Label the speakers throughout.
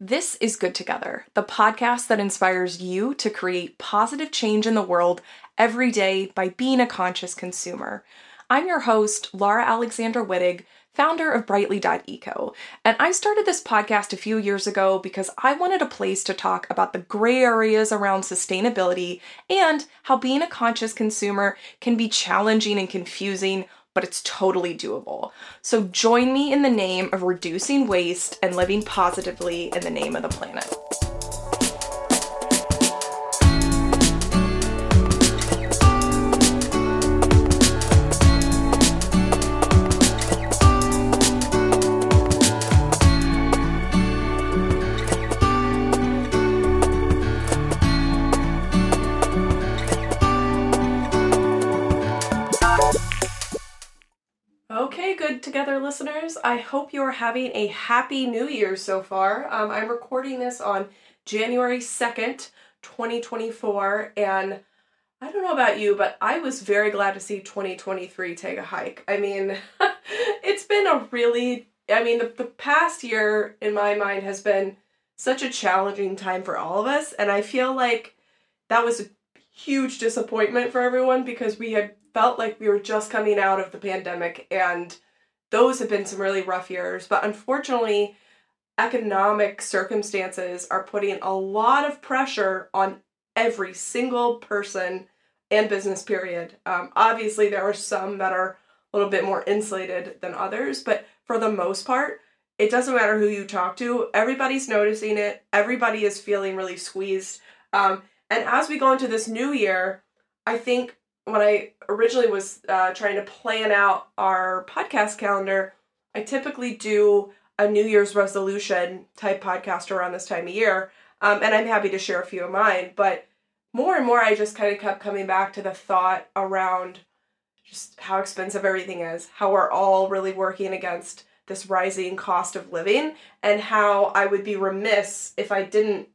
Speaker 1: This is Good Together, the podcast that inspires you to create positive change in the world every day by being a conscious consumer. I'm your host, Laura Alexandra Wittig, founder of Brightly.eco, and I started this podcast a few years ago because I wanted a place to talk about the gray areas around sustainability and how being a conscious consumer can be challenging and confusing but it's totally doable. So join me in the name of reducing waste and living positively in the name of the planet. Together, listeners. I hope you're having a happy new year so far. Um, I'm recording this on January 2nd, 2024, and I don't know about you, but I was very glad to see 2023 take a hike. I mean, it's been a really, I mean, the, the past year in my mind has been such a challenging time for all of us, and I feel like that was a huge disappointment for everyone because we had felt like we were just coming out of the pandemic and those have been some really rough years. But unfortunately, economic circumstances are putting a lot of pressure on every single person and business period. Um, obviously, there are some that are a little bit more insulated than others, but for the most part, it doesn't matter who you talk to, everybody's noticing it, everybody is feeling really squeezed. Um, and as we go into this new year, I think when I originally was uh, trying to plan out our podcast calendar, I typically do a New Year's resolution type podcast around this time of year. Um, and I'm happy to share a few of mine. But more and more, I just kind of kept coming back to the thought around just how expensive everything is, how we're all really working against this rising cost of living, and how I would be remiss if I didn't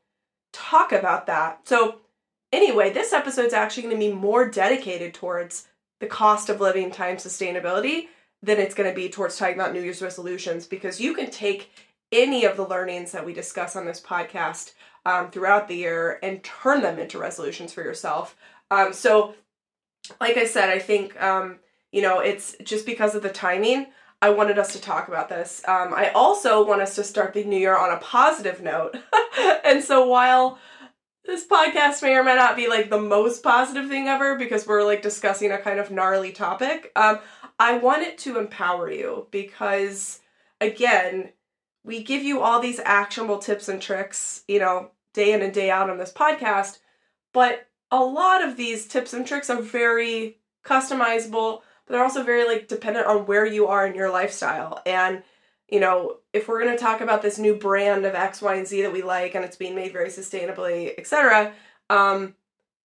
Speaker 1: talk about that. So, Anyway, this episode's actually going to be more dedicated towards the cost of living times sustainability than it's going to be towards talking about New Year's resolutions because you can take any of the learnings that we discuss on this podcast um, throughout the year and turn them into resolutions for yourself. Um, so, like I said, I think, um, you know, it's just because of the timing. I wanted us to talk about this. Um, I also want us to start the new year on a positive note. and so, while this podcast may or may not be like the most positive thing ever because we're like discussing a kind of gnarly topic. Um, I want it to empower you because, again, we give you all these actionable tips and tricks, you know, day in and day out on this podcast, but a lot of these tips and tricks are very customizable, but they're also very like dependent on where you are in your lifestyle. And you know, if we're going to talk about this new brand of X, Y, and Z that we like and it's being made very sustainably, etc., um,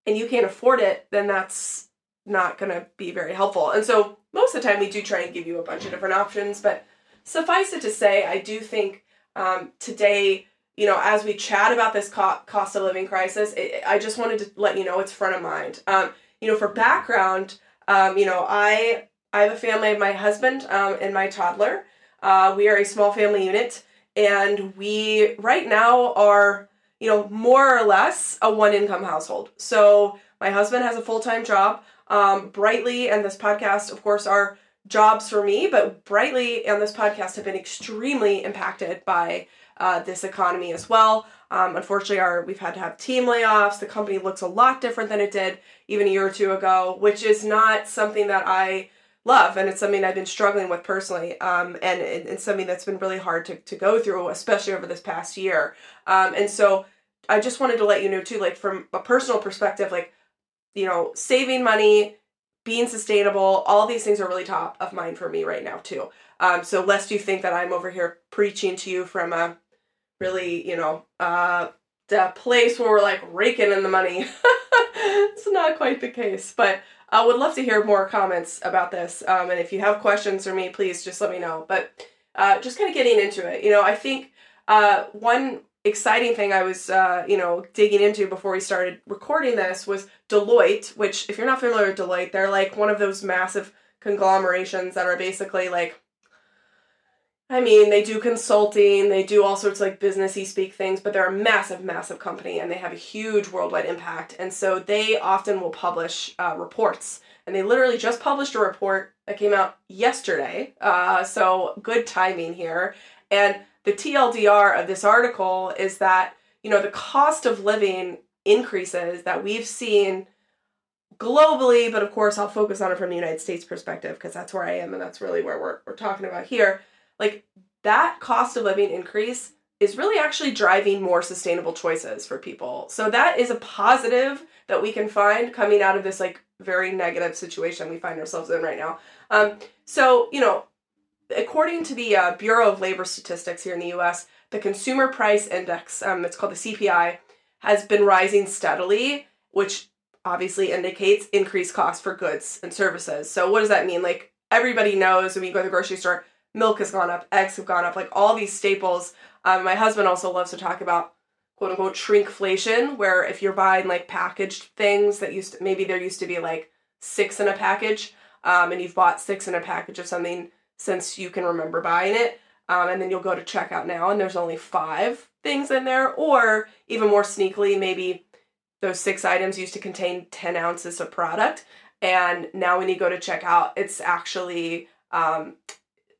Speaker 1: and you can't afford it, then that's not going to be very helpful. And so most of the time we do try and give you a bunch of different options, but suffice it to say, I do think um, today, you know, as we chat about this co- cost of living crisis, it, I just wanted to let you know it's front of mind. Um, you know, for background, um, you know, I I have a family my husband um, and my toddler. Uh, we are a small family unit, and we right now are, you know, more or less a one income household. So my husband has a full time job. Um, Brightly and this podcast, of course, are jobs for me, but Brightly and this podcast have been extremely impacted by uh, this economy as well. Um, unfortunately, our we've had to have team layoffs. The company looks a lot different than it did even a year or two ago, which is not something that I love and it's something i've been struggling with personally um, and it's something that's been really hard to, to go through especially over this past year. Um, and so i just wanted to let you know too like from a personal perspective like you know saving money being sustainable all these things are really top of mind for me right now too. Um, so lest you think that i'm over here preaching to you from a really you know uh the place where we're like raking in the money? It's not quite the case but I would love to hear more comments about this. Um, and if you have questions for me, please just let me know. But uh, just kind of getting into it, you know, I think uh, one exciting thing I was, uh, you know, digging into before we started recording this was Deloitte, which, if you're not familiar with Deloitte, they're like one of those massive conglomerations that are basically like, I mean, they do consulting, they do all sorts of like businessy speak things, but they're a massive, massive company and they have a huge worldwide impact. And so they often will publish uh, reports. And they literally just published a report that came out yesterday. Uh, so good timing here. And the TLDR of this article is that, you know, the cost of living increases that we've seen globally, but of course I'll focus on it from the United States perspective because that's where I am and that's really where we're, we're talking about here like that cost of living increase is really actually driving more sustainable choices for people. So that is a positive that we can find coming out of this like very negative situation we find ourselves in right now. Um, so you know, according to the uh, Bureau of Labor Statistics here in the U.S., the Consumer Price Index, um, it's called the CPI, has been rising steadily, which obviously indicates increased costs for goods and services. So what does that mean? Like everybody knows when you go to the grocery store, milk has gone up, eggs have gone up, like all these staples. Um, my husband also loves to talk about quote unquote shrinkflation, where if you're buying like packaged things that used to, maybe there used to be like six in a package, um, and you've bought six in a package of something since you can remember buying it, um, and then you'll go to checkout now and there's only five things in there, or even more sneakily, maybe those six items used to contain 10 ounces of product, and now when you go to checkout, it's actually um,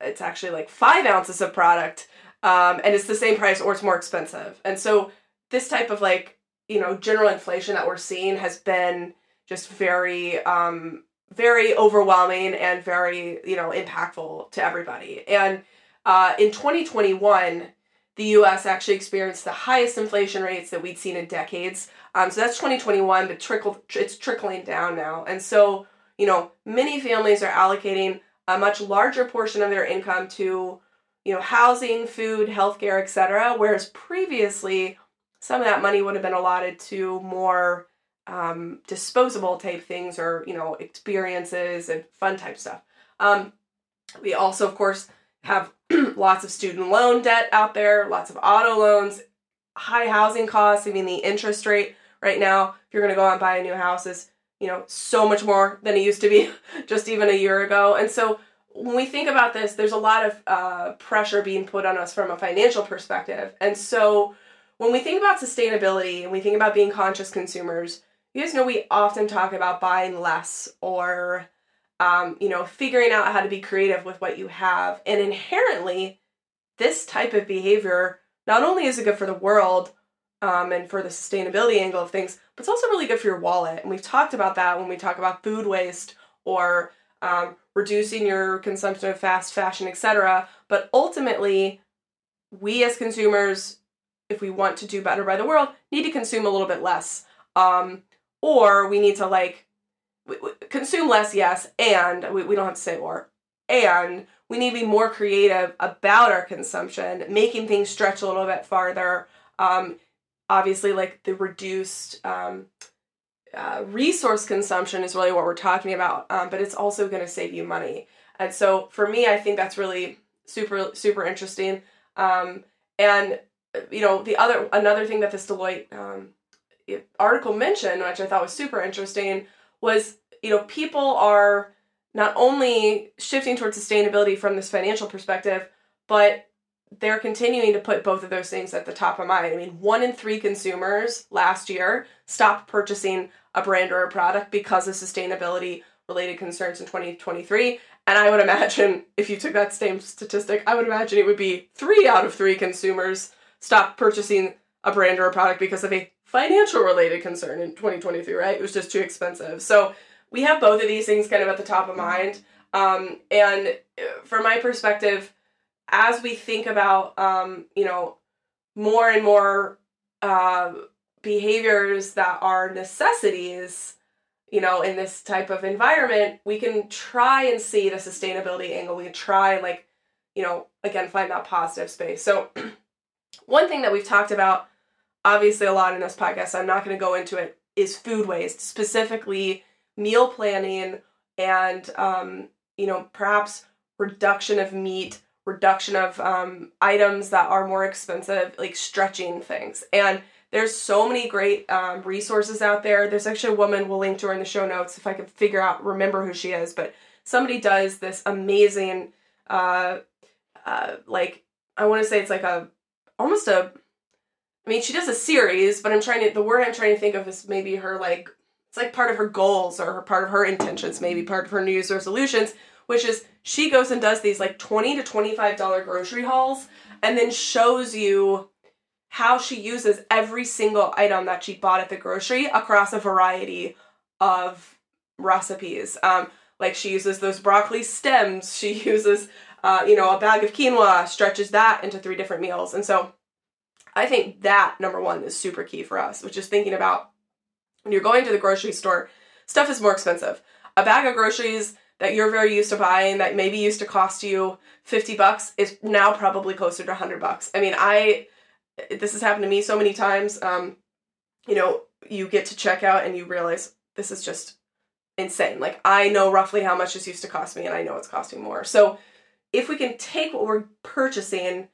Speaker 1: it's actually like five ounces of product um, and it's the same price or it's more expensive. And so this type of like you know general inflation that we're seeing has been just very um, very overwhelming and very you know impactful to everybody. And uh, in 2021 the us actually experienced the highest inflation rates that we'd seen in decades. Um, so that's 2021 but trickle it's trickling down now. And so you know many families are allocating a much larger portion of their income to you know housing food healthcare etc whereas previously some of that money would have been allotted to more um, disposable type things or you know experiences and fun type stuff. Um, we also of course have lots of student loan debt out there lots of auto loans high housing costs i mean the interest rate right now if you're going to go out and buy a new house is you know, so much more than it used to be just even a year ago. And so when we think about this, there's a lot of uh, pressure being put on us from a financial perspective. And so when we think about sustainability and we think about being conscious consumers, you guys know we often talk about buying less or, um, you know, figuring out how to be creative with what you have. And inherently, this type of behavior not only is it good for the world, um, and for the sustainability angle of things, but it's also really good for your wallet. And we've talked about that when we talk about food waste or um, reducing your consumption of fast fashion, etc. But ultimately, we as consumers, if we want to do better by the world, need to consume a little bit less. Um, or we need to like consume less, yes, and we, we don't have to say or. And we need to be more creative about our consumption, making things stretch a little bit farther. Um, obviously like the reduced um, uh, resource consumption is really what we're talking about um, but it's also going to save you money. And so for me i think that's really super super interesting. Um, and you know the other another thing that this deloitte um, article mentioned which i thought was super interesting was you know people are not only shifting towards sustainability from this financial perspective but they're continuing to put both of those things at the top of mind. I mean, one in three consumers last year stopped purchasing a brand or a product because of sustainability related concerns in 2023. And I would imagine if you took that same statistic, I would imagine it would be three out of three consumers stopped purchasing a brand or a product because of a financial related concern in 2023, right? It was just too expensive. So we have both of these things kind of at the top of mind. Um, and uh, from my perspective, as we think about um, you know more and more uh, behaviors that are necessities you know in this type of environment we can try and see the sustainability angle. We can try and like you know again find that positive space. So one thing that we've talked about obviously a lot in this podcast i'm not going to go into it is food waste specifically meal planning and um, you know perhaps reduction of meat reduction of um, items that are more expensive, like stretching things. And there's so many great um, resources out there. There's actually a woman we'll link to her in the show notes if I can figure out remember who she is. But somebody does this amazing uh, uh, like I want to say it's like a almost a. I mean, she does a series, but I'm trying to. The word I'm trying to think of is maybe her like. It's like part of her goals or her, part of her intentions, maybe part of her New Year's resolutions, which is she goes and does these like twenty to twenty five dollar grocery hauls, and then shows you how she uses every single item that she bought at the grocery across a variety of recipes. Um, like she uses those broccoli stems. She uses uh, you know, a bag of quinoa stretches that into three different meals. And so I think that number one is super key for us, which is thinking about when you're going to the grocery store, stuff is more expensive. A bag of groceries that you're very used to buying that maybe used to cost you 50 bucks is now probably closer to 100 bucks. I mean, I this has happened to me so many times. Um, you know, you get to checkout and you realize this is just insane. Like I know roughly how much this used to cost me and I know it's costing more. So if we can take what we're purchasing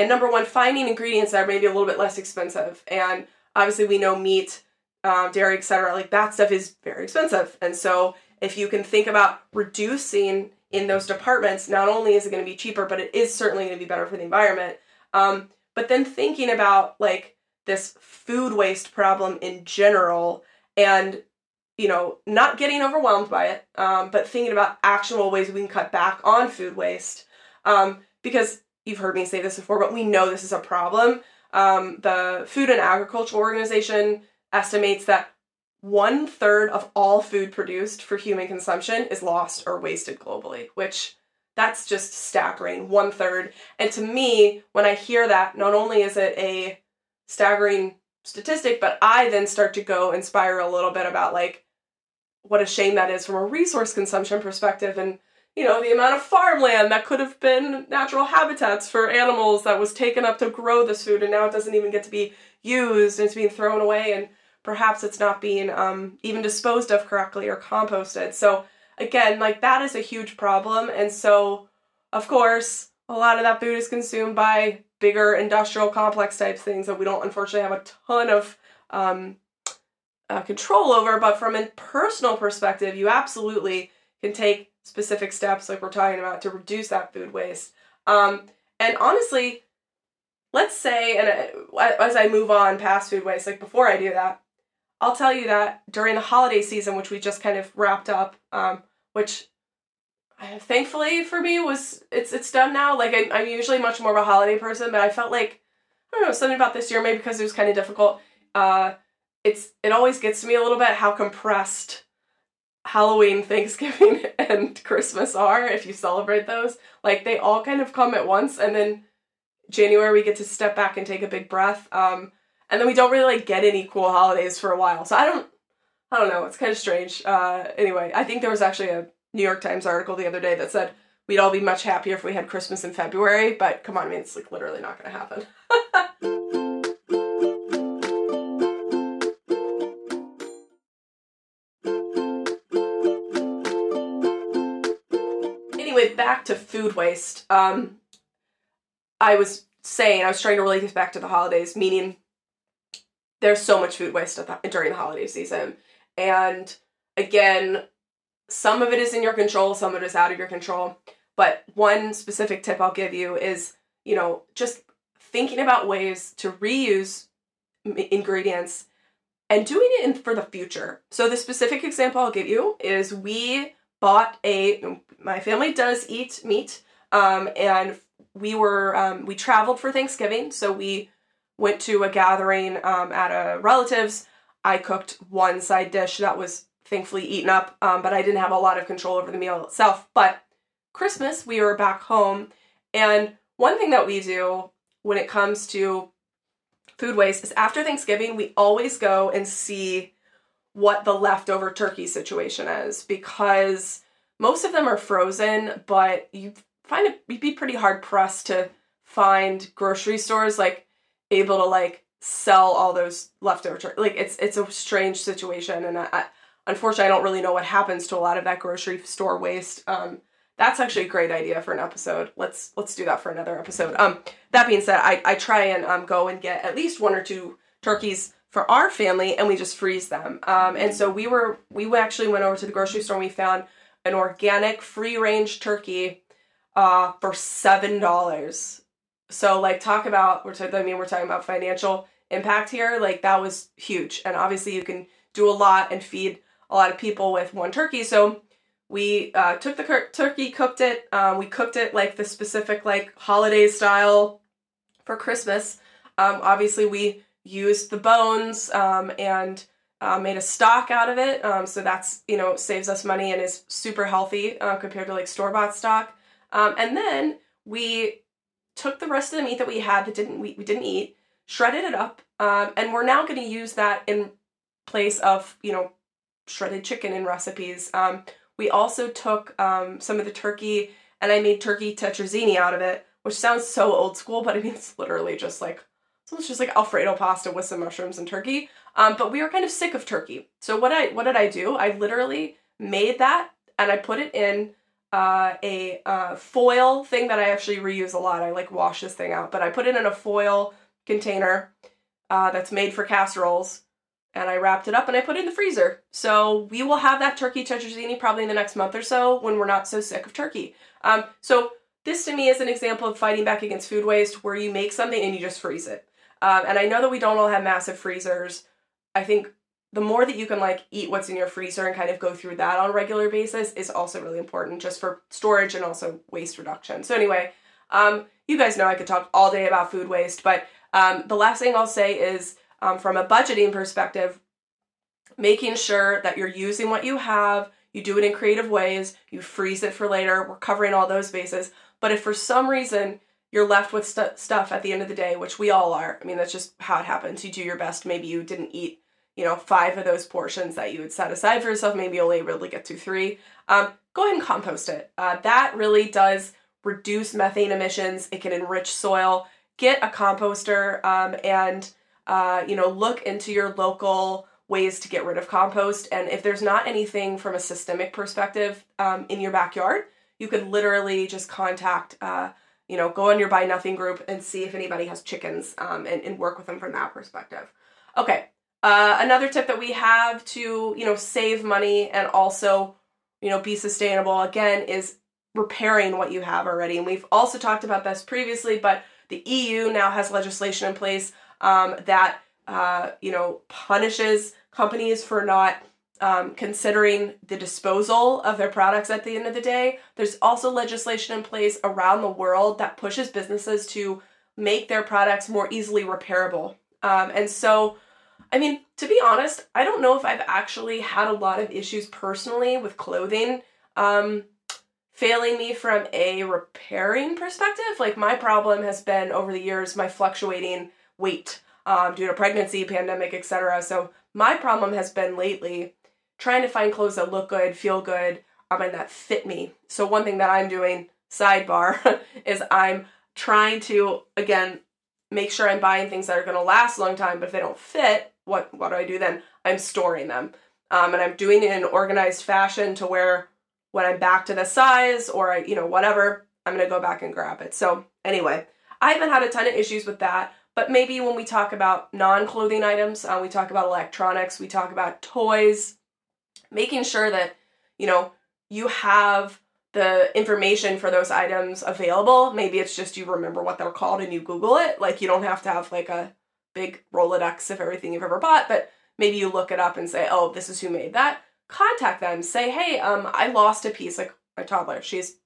Speaker 1: and number one, finding ingredients that are maybe a little bit less expensive. And obviously, we know meat, um, dairy, etc. Like that stuff is very expensive. And so, if you can think about reducing in those departments, not only is it going to be cheaper, but it is certainly going to be better for the environment. Um, but then thinking about like this food waste problem in general and you know, not getting overwhelmed by it, um, but thinking about actionable ways we can cut back on food waste. Um, because you've heard me say this before, but we know this is a problem. Um, the Food and Agriculture Organization estimates that one third of all food produced for human consumption is lost or wasted globally, which that's just staggering. One third. And to me, when I hear that, not only is it a staggering statistic, but I then start to go and spiral a little bit about like, what a shame that is from a resource consumption perspective and you know the amount of farmland that could have been natural habitats for animals that was taken up to grow this food and now it doesn't even get to be used and it's being thrown away and perhaps it's not being um, even disposed of correctly or composted. So again like that is a huge problem. And so of course a lot of that food is consumed by bigger industrial complex type things that we don't unfortunately have a ton of um, uh, control over, but from a personal perspective, you absolutely can take specific steps, like we're talking about, to reduce that food waste. Um, and honestly, let's say, and uh, as I move on past food waste, like before I do that, I'll tell you that during the holiday season, which we just kind of wrapped up, um, which thankfully for me was it's it's done now. Like I'm, I'm usually much more of a holiday person, but I felt like I don't know something about this year, maybe because it was kind of difficult. Uh, it's it always gets to me a little bit how compressed Halloween, Thanksgiving, and Christmas are if you celebrate those. Like they all kind of come at once, and then January we get to step back and take a big breath. Um, and then we don't really like get any cool holidays for a while. So I don't, I don't know. It's kind of strange. Uh, anyway, I think there was actually a New York Times article the other day that said we'd all be much happier if we had Christmas in February. But come on, I mean it's like literally not going to happen. anyway, back to food waste. Um, I was saying I was trying to relate this back to the holidays, meaning there's so much food waste the, during the holiday season, and again, some of it is in your control, some of it is out of your control. But one specific tip I'll give you is, you know, just thinking about ways to reuse ingredients and doing it in, for the future. So the specific example I'll give you is we bought a my family does eat meat um, and we were um, we traveled for thanksgiving so we went to a gathering um, at a relative's. I cooked one side dish that was thankfully eaten up um, but i didn't have a lot of control over the meal itself. But christmas we were back home and one thing that we do when it comes to food waste is after thanksgiving we always go and see what the leftover turkey situation is because most of them are frozen, but you find it you'd be pretty hard pressed to find grocery stores. Like able to like sell all those leftover. Like it's it's a strange situation, and I, I, unfortunately I don't really know what happens to a lot of that grocery store waste. Um, that's actually a great idea for an episode. Let's let's do that for another episode. Um, that being said, I, I try and um, go and get at least one or two turkeys for our family and we just freeze them. Um, and so we were we actually went over to the grocery store and we found an organic free range turkey uh, for seven dollars. So like talk about we're t- I mean we're talking about financial impact here. Like that was huge, and obviously you can do a lot and feed a lot of people with one turkey. So we uh, took the cur- turkey, cooked it. Um, we cooked it like the specific like holiday style for Christmas. Um, obviously we used the bones um, and uh, made a stock out of it. Um, so that's you know saves us money and is super healthy uh, compared to like store bought stock. Um, and then we took the rest of the meat that we had that didn't we, we didn't eat, shredded it up, um, and we're now going to use that in place of you know shredded chicken in recipes. Um, we also took um, some of the turkey and I made turkey tetrazzini out of it, which sounds so old school, but I mean it's literally just like it's just like Alfredo pasta with some mushrooms and turkey. Um, but we were kind of sick of turkey. So what I what did I do? I literally made that and I put it in uh, a uh, foil thing that I actually reuse a lot. I like wash this thing out, but I put it in a foil container uh, that's made for casseroles, and I wrapped it up and I put it in the freezer. So we will have that turkey tetrazzini probably in the next month or so when we're not so sick of turkey. Um, so this to me is an example of fighting back against food waste, where you make something and you just freeze it. Um, and I know that we don't all have massive freezers. I think the more that you can like eat what's in your freezer and kind of go through that on a regular basis is also really important just for storage and also waste reduction. So anyway, um, you guys know I could talk all day about food waste, but um, the last thing I'll say is um, from a budgeting perspective, making sure that you're using what you have, you do it in creative ways, you freeze it for later. We're covering all those bases. But if for some reason you're left with st- stuff at the end of the day, which we all are, I mean, that's just how it happens. You do your best. Maybe you didn't eat you know, five of those portions that you would set aside for yourself, maybe only really get to three, um, go ahead and compost it. Uh, that really does reduce methane emissions. It can enrich soil. Get a composter um, and, uh, you know, look into your local ways to get rid of compost. And if there's not anything from a systemic perspective um, in your backyard, you could literally just contact, uh, you know, go on your Buy Nothing group and see if anybody has chickens um, and, and work with them from that perspective. Okay, uh, another tip that we have to, you know, save money and also, you know, be sustainable again is repairing what you have already. And we've also talked about this previously, but the EU now has legislation in place um, that, uh, you know, punishes companies for not um, considering the disposal of their products at the end of the day. There's also legislation in place around the world that pushes businesses to make their products more easily repairable. Um, and so, I mean, to be honest, I don't know if I've actually had a lot of issues personally with clothing um, failing me from a repairing perspective. Like, my problem has been over the years my fluctuating weight um, due to pregnancy, pandemic, etc. So, my problem has been lately trying to find clothes that look good, feel good, um, and that fit me. So, one thing that I'm doing, sidebar, is I'm trying to, again, make sure I'm buying things that are going to last a long time, but if they don't fit, what what do I do then? I'm storing them. Um, and I'm doing it in an organized fashion to where when I'm back to the size or I, you know, whatever, I'm gonna go back and grab it. So anyway, I haven't had a ton of issues with that, but maybe when we talk about non-clothing items, uh, we talk about electronics, we talk about toys, making sure that you know you have the information for those items available. Maybe it's just you remember what they're called and you Google it. Like you don't have to have like a big Rolodex of everything you've ever bought, but maybe you look it up and say, oh, this is who made that. Contact them. Say, hey, um, I lost a piece. Like my toddler, she's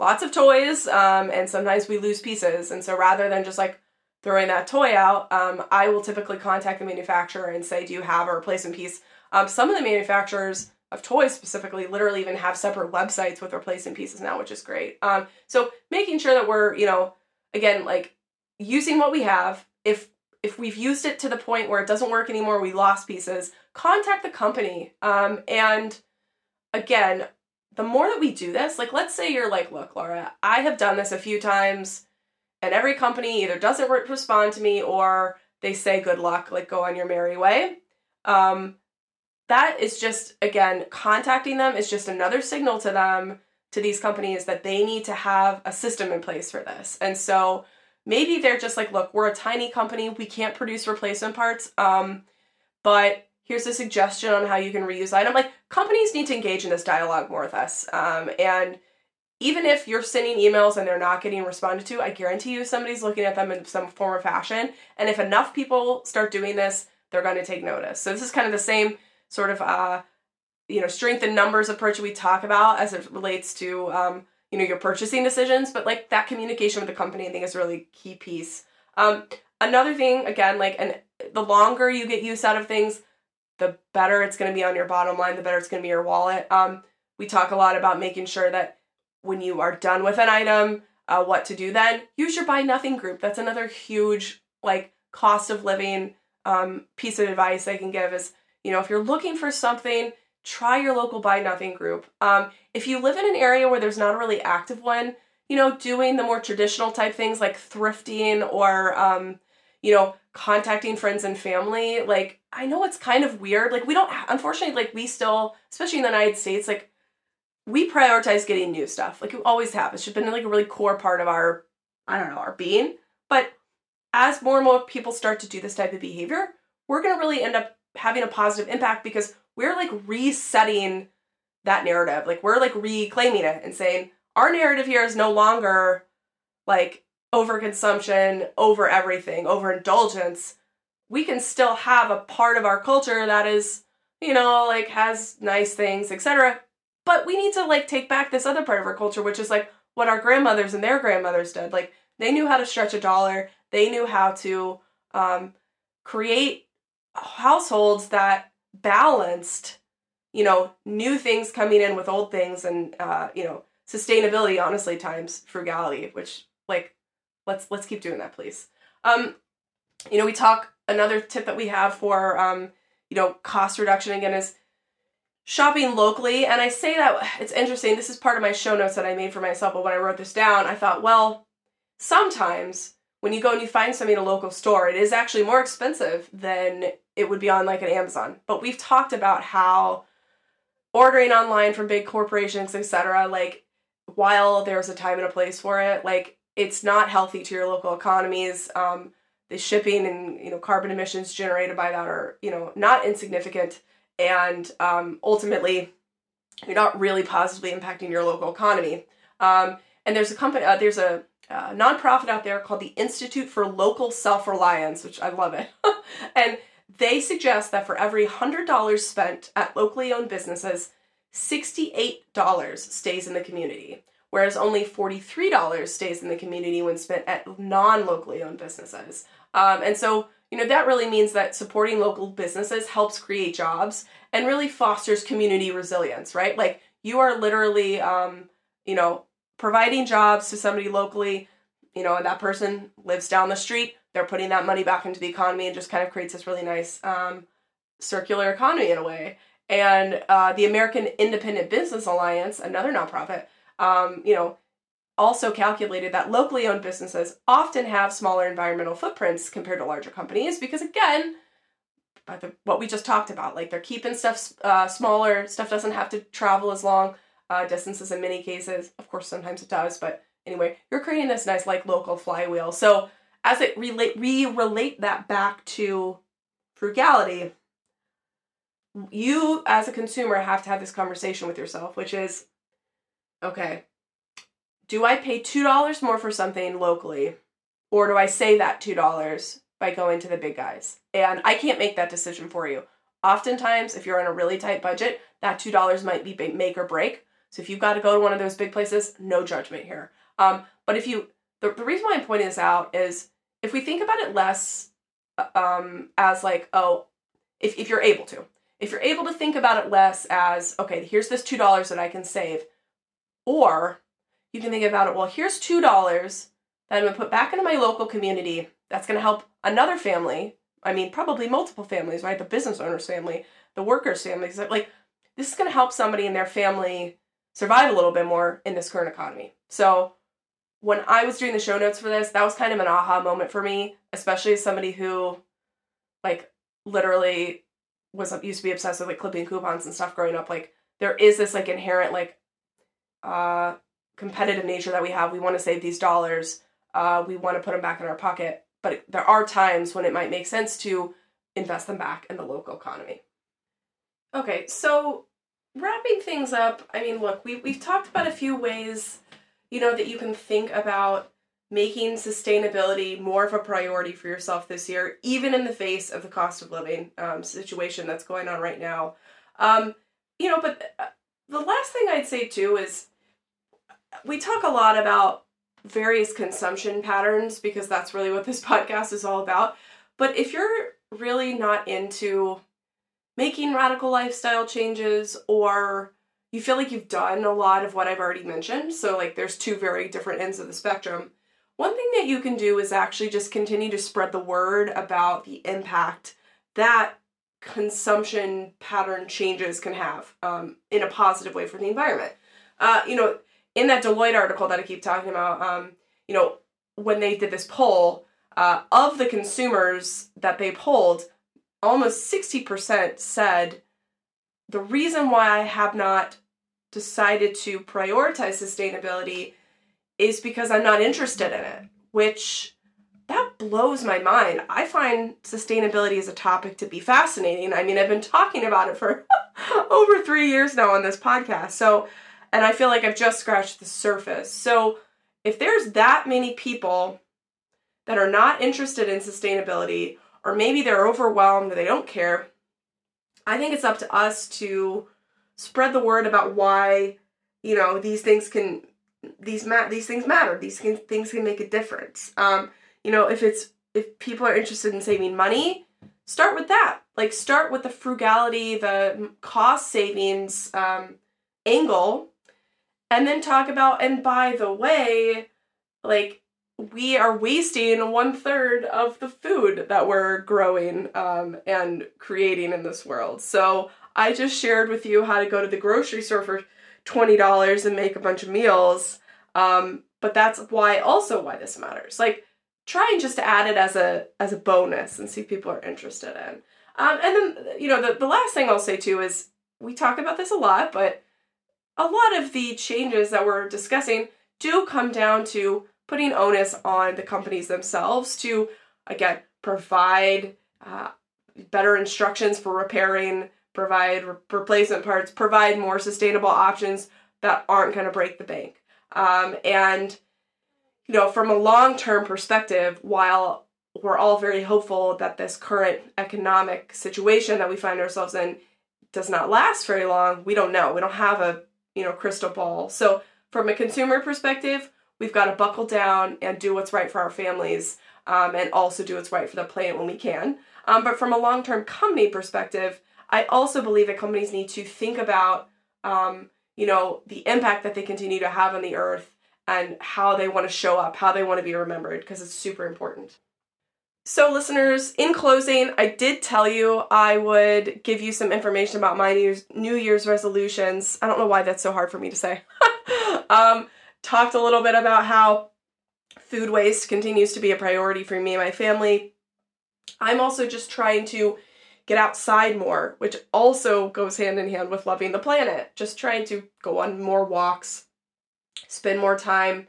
Speaker 1: lots of toys, um, and sometimes we lose pieces. And so rather than just like throwing that toy out, um, I will typically contact the manufacturer and say, do you have a replacement piece? Um, some of the manufacturers of toys specifically literally even have separate websites with replacement pieces now, which is great. Um, so making sure that we're, you know, again, like using what we have. If if we've used it to the point where it doesn't work anymore, we lost pieces, contact the company. Um, and again, the more that we do this, like let's say you're like, look, Laura, I have done this a few times, and every company either doesn't respond to me or they say good luck, like go on your merry way. Um, that is just again contacting them is just another signal to them to these companies that they need to have a system in place for this. And so maybe they're just like, look, we're a tiny company, we can't produce replacement parts, um, but here's a suggestion on how you can reuse item. Like companies need to engage in this dialogue more with us, um, and even if you're sending emails and they're not getting responded to, I guarantee you somebody's looking at them in some form or fashion. And if enough people start doing this, they're going to take notice. So this is kind of the same sort of uh, you know strength in numbers approach we talk about as it relates to um, you know your purchasing decisions. But like that communication with the company, I think is a really key piece. Um, another thing, again, like and the longer you get use out of things, the better it's going to be on your bottom line. The better it's going to be your wallet. Um, we talk a lot about making sure that when you are done with an item, uh, what to do then. Use your buy nothing group. That's another huge like cost of living um, piece of advice I can give is you know if you're looking for something, try your local buy nothing group. Um, if you live in an area where there's not a really active one, you know doing the more traditional type things like thrifting or um, you know contacting friends and family. Like I know it's kind of weird. Like we don't unfortunately like we still especially in the United States like we prioritize getting new stuff. Like we always have. It's just been like a really core part of our, I don't know, our being. But as more and more people start to do this type of behavior, we're going to really end up having a positive impact because we're like resetting that narrative. Like we're like reclaiming it and saying our narrative here is no longer like overconsumption, over everything, overindulgence. We can still have a part of our culture that is, you know, like has nice things, etc. But we need to like take back this other part of our culture, which is like what our grandmothers and their grandmothers did. Like they knew how to stretch a dollar. They knew how to um, create households that balanced, you know, new things coming in with old things, and uh, you know, sustainability. Honestly, times frugality, which like let's let's keep doing that, please. Um, you know, we talk another tip that we have for um, you know cost reduction again is shopping locally. And I say that it's interesting. This is part of my show notes that I made for myself. But when I wrote this down, I thought, well, sometimes when you go and you find something in a local store, it is actually more expensive than it would be on like an Amazon. But we've talked about how ordering online from big corporations, etc., like while there's a time and a place for it, like it's not healthy to your local economies. Um, the shipping and you know carbon emissions generated by that are you know not insignificant and um, ultimately you're not really positively impacting your local economy. Um, and there's a company, uh, there's a uh, nonprofit out there called the Institute for Local Self Reliance, which I love it. and they suggest that for every $100 spent at locally owned businesses, $68 stays in the community, whereas only $43 stays in the community when spent at non locally owned businesses. Um, and so you know, that really means that supporting local businesses helps create jobs and really fosters community resilience, right? Like you are literally, um, you know, providing jobs to somebody locally, you know, and that person lives down the street. They're putting that money back into the economy and just kind of creates this really nice um, circular economy in a way. And uh, the American Independent Business Alliance, another nonprofit, um, you know, also calculated that locally owned businesses often have smaller environmental footprints compared to larger companies because again by the, what we just talked about like they're keeping stuff uh, smaller stuff doesn't have to travel as long uh, distances in many cases of course sometimes it does but anyway you're creating this nice like local flywheel so as it relate we relate that back to frugality you as a consumer have to have this conversation with yourself which is okay do I pay $2 more for something locally or do I save that $2 by going to the big guys? And I can't make that decision for you. Oftentimes, if you're on a really tight budget, that $2 might be make or break. So if you've got to go to one of those big places, no judgment here. Um, but if you, the, the reason why I'm pointing this out is if we think about it less uh, um, as like, oh, if, if you're able to, if you're able to think about it less as, okay, here's this $2 that I can save, or you can think about it well, here's $2 that I'm to put back into my local community. That's to help another family. I mean, probably multiple families, right? The business owner's family, the worker's family. Like, this is to help somebody and their family survive a little bit more in this current economy. So, when I was doing the show notes for this, that was kind of an aha moment for me, especially as somebody who, like, literally was used to be obsessed with like clipping coupons and stuff growing up. Like, there is this like inherent like uh competitive nature that we have. We want to save these dollars. Uh, we want to put them back in our pocket. But there are times when it might make sense to invest them back in the local economy. Okay, so wrapping things up, I mean, look, we, we've talked about a few ways you know, that you can think about making sustainability more of a priority for yourself this year, even in the face of the cost of living um, situation that's going on right now. Um, you know, but uh, the last thing I'd say too is we talk a lot about various consumption patterns because that's really what this podcast is all about. But if you're really not into making radical lifestyle changes or you feel like you've done a lot of what I've already mentioned, so like there's two very different ends of the spectrum. One thing that you can do is actually just continue to spread the word about the impact that consumption pattern changes can have um, in a positive way for the environment. Uh, you know, in that Deloitte article that I keep talking about, um, you know, when they did this poll, uh, of the consumers that they polled, almost 60% said the reason why I have not decided to prioritize sustainability is because I'm not interested in it, which that blows my mind. I find sustainability as a topic to be fascinating. I mean, I've been talking about it for over three years now on this podcast. So, and I feel like I've just scratched the surface. So, if there's that many people that are not interested in sustainability, or maybe they're overwhelmed, or they don't care, I think it's up to us to spread the word about why, you know, these things can these ma- these things matter. These can, things can make a difference. Um, you know, if it's if people are interested in saving money, start with that. Like start with the frugality, the cost savings um, angle, and then talk about. And by the way, like we are wasting one third of the food that we're growing um, and creating in this world. So I just shared with you how to go to the grocery store for twenty dollars and make a bunch of meals. Um, but that's why also why this matters. Like trying just to add it as a as a bonus and see if people are interested in. Um, and then you know the, the last thing I'll say too is we talk about this a lot, but a lot of the changes that we're discussing do come down to putting onus on the companies themselves to again provide uh, better instructions for repairing, provide re- replacement parts, provide more sustainable options that aren't going to break the bank. Um, and you know, from a long term perspective, while we're all very hopeful that this current economic situation that we find ourselves in does not last very long, we don't know. We don't have a, you know, crystal ball. So, from a consumer perspective, we've got to buckle down and do what's right for our families um, and also do what's right for the planet when we can. Um, but from a long term company perspective, I also believe that companies need to think about, um, you know, the impact that they continue to have on the earth and how they want to show up, how they want to be remembered, because it's super important. So, listeners, in closing, I did tell you I would give you some information about my New Year's, resolutions. I don't know why that's so hard for me to say. um, talked a little bit about how food waste continues to be a priority for me and my family. I'm also just trying to get outside more, which also goes hand in hand with loving the planet. Just trying to go on more walks, spend more time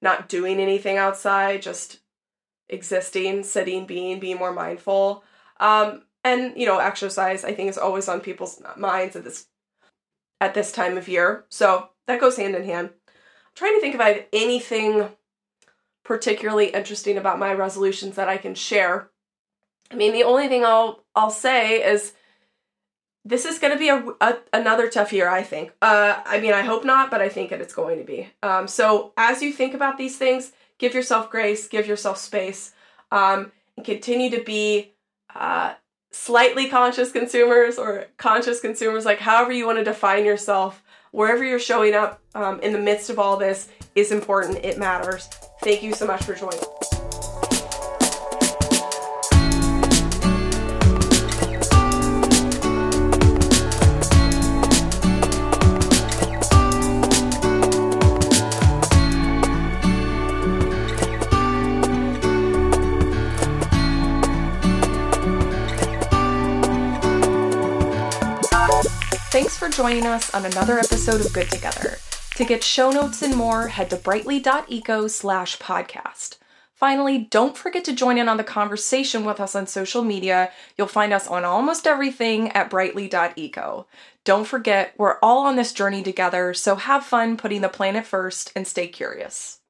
Speaker 1: not doing anything outside, just existing, sitting, being, being more mindful. Um, and you know, exercise I think is always on people's minds at this at this time of year. So that goes hand in hand. I'm trying to think if I have anything particularly interesting about my resolutions that I can share. I mean, the only thing I'll I'll say is this is going to be a, a, another tough year i think. Uh, i mean i hope not but i think that it's going to be. Um, so as you think about these things give yourself grace give yourself space um, and continue to be uh, slightly conscious consumers or conscious consumers like however you want to define yourself wherever you're showing up um, in the midst of all this is important it matters. Thank you so much for joining joining us on another episode of Good Together. To get show notes and more, head to brightly.eco slash podcast. Finally, don't forget to join in on the conversation with us on social media. You'll find us on almost everything at brightly.eco. Don't forget, we're all on this journey together, so have fun putting the planet first and stay curious.